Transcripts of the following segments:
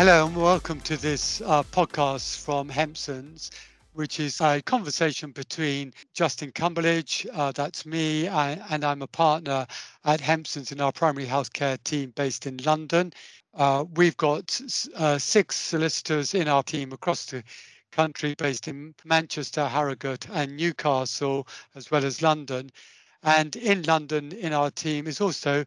Hello and welcome to this uh, podcast from Hempsons, which is a conversation between Justin Cumberledge, uh, that's me, I, and I'm a partner at Hempsons in our primary healthcare team based in London. Uh, we've got uh, six solicitors in our team across the country based in Manchester, Harrogate, and Newcastle, as well as London. And in London, in our team, is also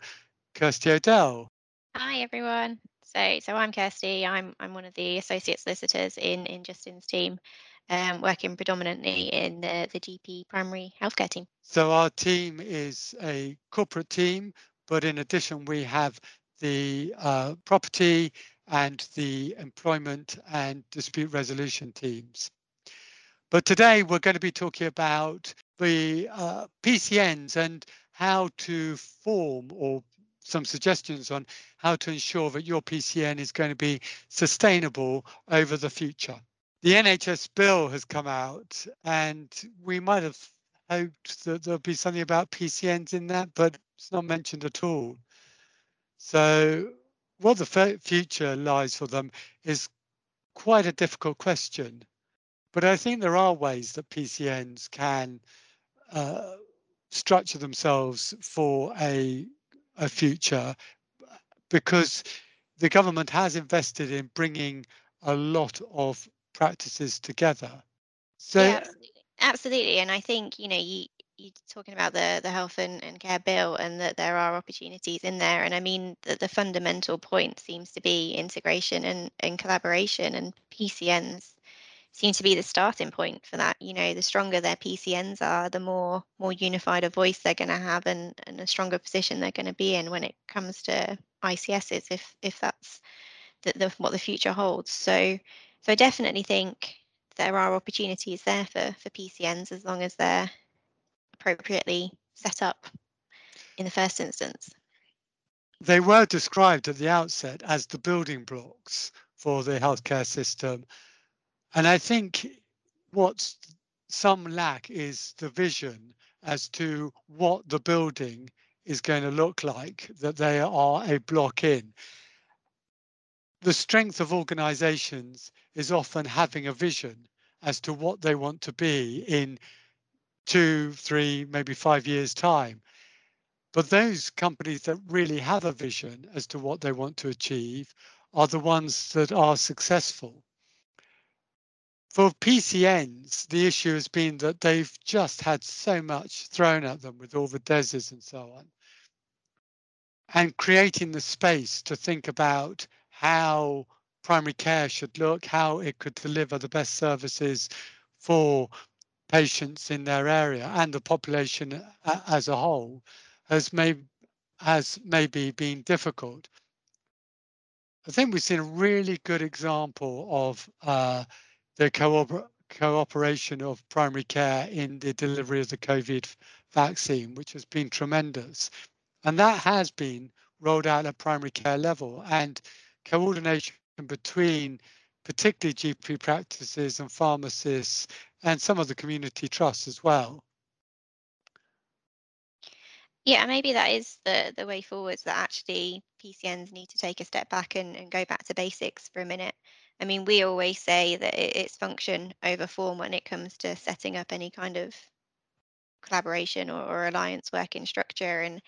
Kirsty Odell. Hi, everyone. So, so I'm Kirsty. I'm I'm one of the associate solicitors in in Justin's team, um, working predominantly in the the GP primary healthcare team. So our team is a corporate team, but in addition, we have the uh, property and the employment and dispute resolution teams. But today we're going to be talking about the uh, PCNs and how to form or some suggestions on how to ensure that your PCN is going to be sustainable over the future. The NHS bill has come out, and we might have hoped that there'll be something about PCNs in that, but it's not mentioned at all. So, what the future lies for them is quite a difficult question. But I think there are ways that PCNs can uh, structure themselves for a a future because the government has invested in bringing a lot of practices together. So yeah, absolutely. And I think, you know, you, you're talking about the, the health and, and care bill and that there are opportunities in there. And I mean, the, the fundamental point seems to be integration and, and collaboration and PCNs seem to be the starting point for that. You know, the stronger their PCNs are, the more more unified a voice they're going to have, and and a stronger position they're going to be in when it comes to ICSs, if if that's the, the what the future holds. So so I definitely think there are opportunities there for for PCNs as long as they're appropriately set up in the first instance. They were described at the outset as the building blocks for the healthcare system and I think what some lack is the vision as to what the building is going to look like that they are a block in. The strength of organizations is often having a vision as to what they want to be in two, three, maybe five years' time. But those companies that really have a vision as to what they want to achieve are the ones that are successful. For PCNs, the issue has been that they've just had so much thrown at them with all the DESs and so on. And creating the space to think about how primary care should look, how it could deliver the best services for patients in their area and the population as a whole has may has maybe been difficult. I think we've seen a really good example of uh, the cooper cooperation of primary care in the delivery of the COVID vaccine, which has been tremendous. And that has been rolled out at primary care level and coordination between particularly GP practices and pharmacists and some of the community trusts as well. Yeah, maybe that is the the way forwards that actually PCNs need to take a step back and, and go back to basics for a minute I mean, we always say that it's function over form when it comes to setting up any kind of collaboration or, or alliance working structure. And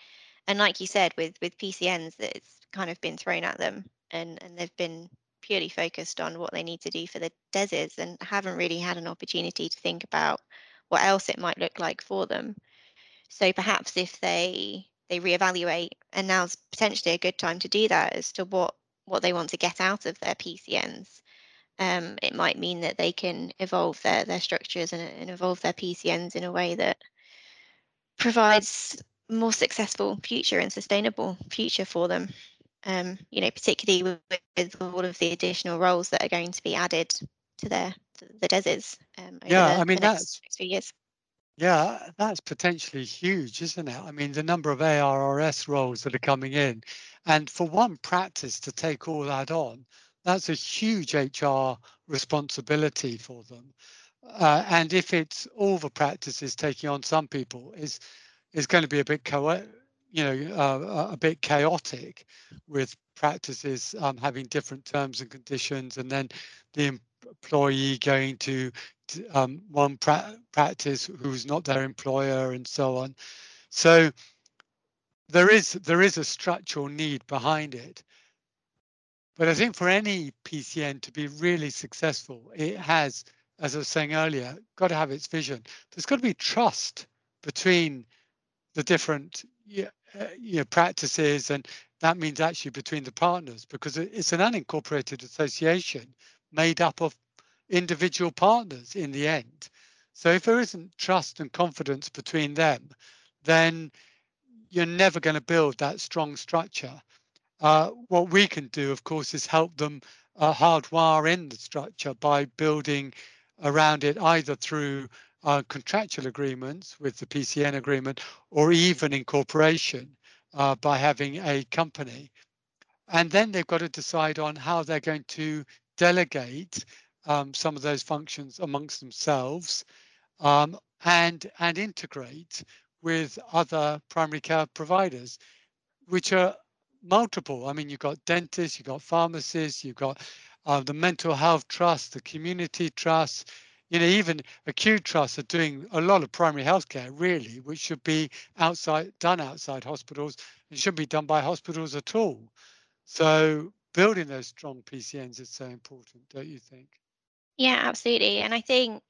and like you said, with with PCNs, that it's kind of been thrown at them, and and they've been purely focused on what they need to do for the DESs, and haven't really had an opportunity to think about what else it might look like for them. So perhaps if they they reevaluate, and now's potentially a good time to do that as to what what they want to get out of their PCNs. Um, it might mean that they can evolve their, their structures and, and evolve their PCNs in a way that provides more successful future and sustainable future for them. Um, you know, particularly with, with, all of the additional roles that are going to be added to their the DESs. Um, yeah, the, I mean that's next few years. Yeah, that's potentially huge, isn't it? I mean, the number of ARRS roles that are coming in, and for one practice to take all that on, that's a huge HR responsibility for them. Uh, and if it's all the practices taking on some people, is is going to be a bit co- you know, uh, a bit chaotic with practices um, having different terms and conditions, and then the employee going to, um, one pra- practice who's not their employer, and so on. So there is there is a structural need behind it. But I think for any PCN to be really successful, it has, as I was saying earlier, got to have its vision. There's got to be trust between the different uh, you know, practices, and that means actually between the partners because it's an unincorporated association made up of individual partners in the end. So if there isn't trust and confidence between them, then you're never going to build that strong structure. Uh, what we can do, of course, is help them uh, hardwire in the structure by building around it either through uh, contractual agreements with the PCN agreement or even incorporation uh, by having a company. And then they've got to decide on how they're going to delegate um, some of those functions amongst themselves um, and, and integrate with other primary care providers, which are multiple. I mean, you've got dentists, you've got pharmacists, you've got uh, the mental health trust, the community trust, you know, even acute trusts are doing a lot of primary healthcare, really, which should be outside done outside hospitals and shouldn't be done by hospitals at all. So building those strong PCNs is so important, don't you think? Yeah, absolutely. And I think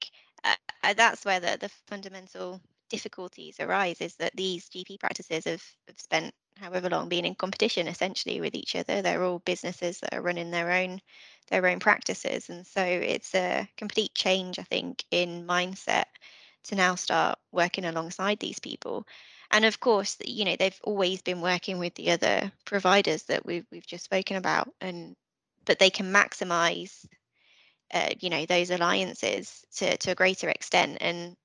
uh, uh that's where the, the fundamental difficulties arise is that these GP practices have, have spent however long being in competition essentially with each other. They're all businesses that are running their own their own practices. And so it's a complete change, I think, in mindset to now start working alongside these people. And of course, you know, they've always been working with the other providers that we've we've just spoken about and but they can maximize uh, you know those alliances to, to a greater extent and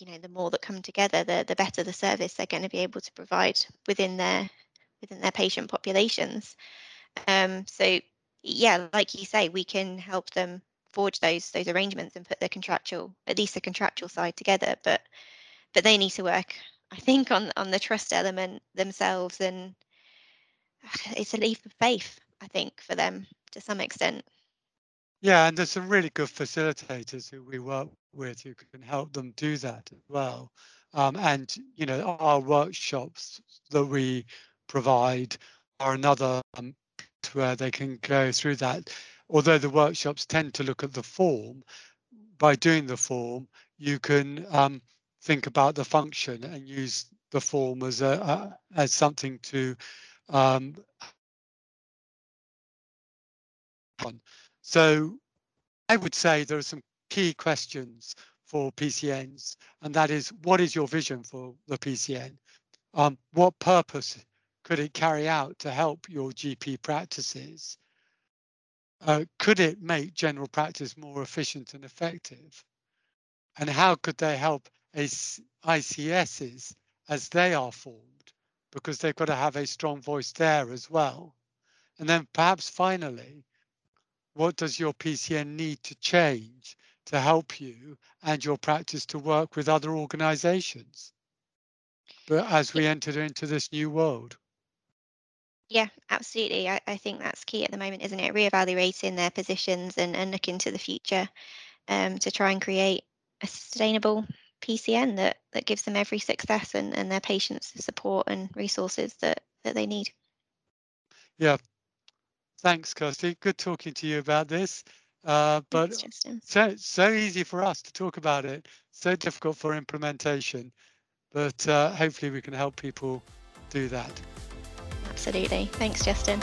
you know the more that come together the the better the service they're going to be able to provide within their within their patient populations. Um, so yeah like you say we can help them forge those those arrangements and put the contractual at least the contractual side together but but they need to work i think on on the trust element themselves and it's a leap of faith i think for them to some extent. Yeah, and there's some really good facilitators who we work with who can help them do that as well. Um, and you know, our workshops that we provide are another um, where they can go through that. Although the workshops tend to look at the form, by doing the form, you can um, think about the function and use the form as a, a as something to um, so I would say there are some key questions for PCNs, and that is, what is your vision for the PCN? Um, what purpose could it carry out to help your GP practices? Uh, could it make general practice more efficient and effective? And how could they help ICSs as they are formed? Because they've got to have a strong voice there as well. And then perhaps finally, what does your PCN need to change to help you and your practice to work with other organizations? But as we enter into this new world. Yeah, absolutely. I, I think that's key at the moment, isn't it? Reevaluating their positions and, and looking to the future um, to try and create a sustainable PCN that, that gives them every success and, and their patients the support and resources that, that they need. Yeah, Thanks, Kirsty. Good talking to you about this. Uh, but so so easy for us to talk about it. So difficult for implementation. But uh, hopefully we can help people do that. Absolutely. Thanks, Justin.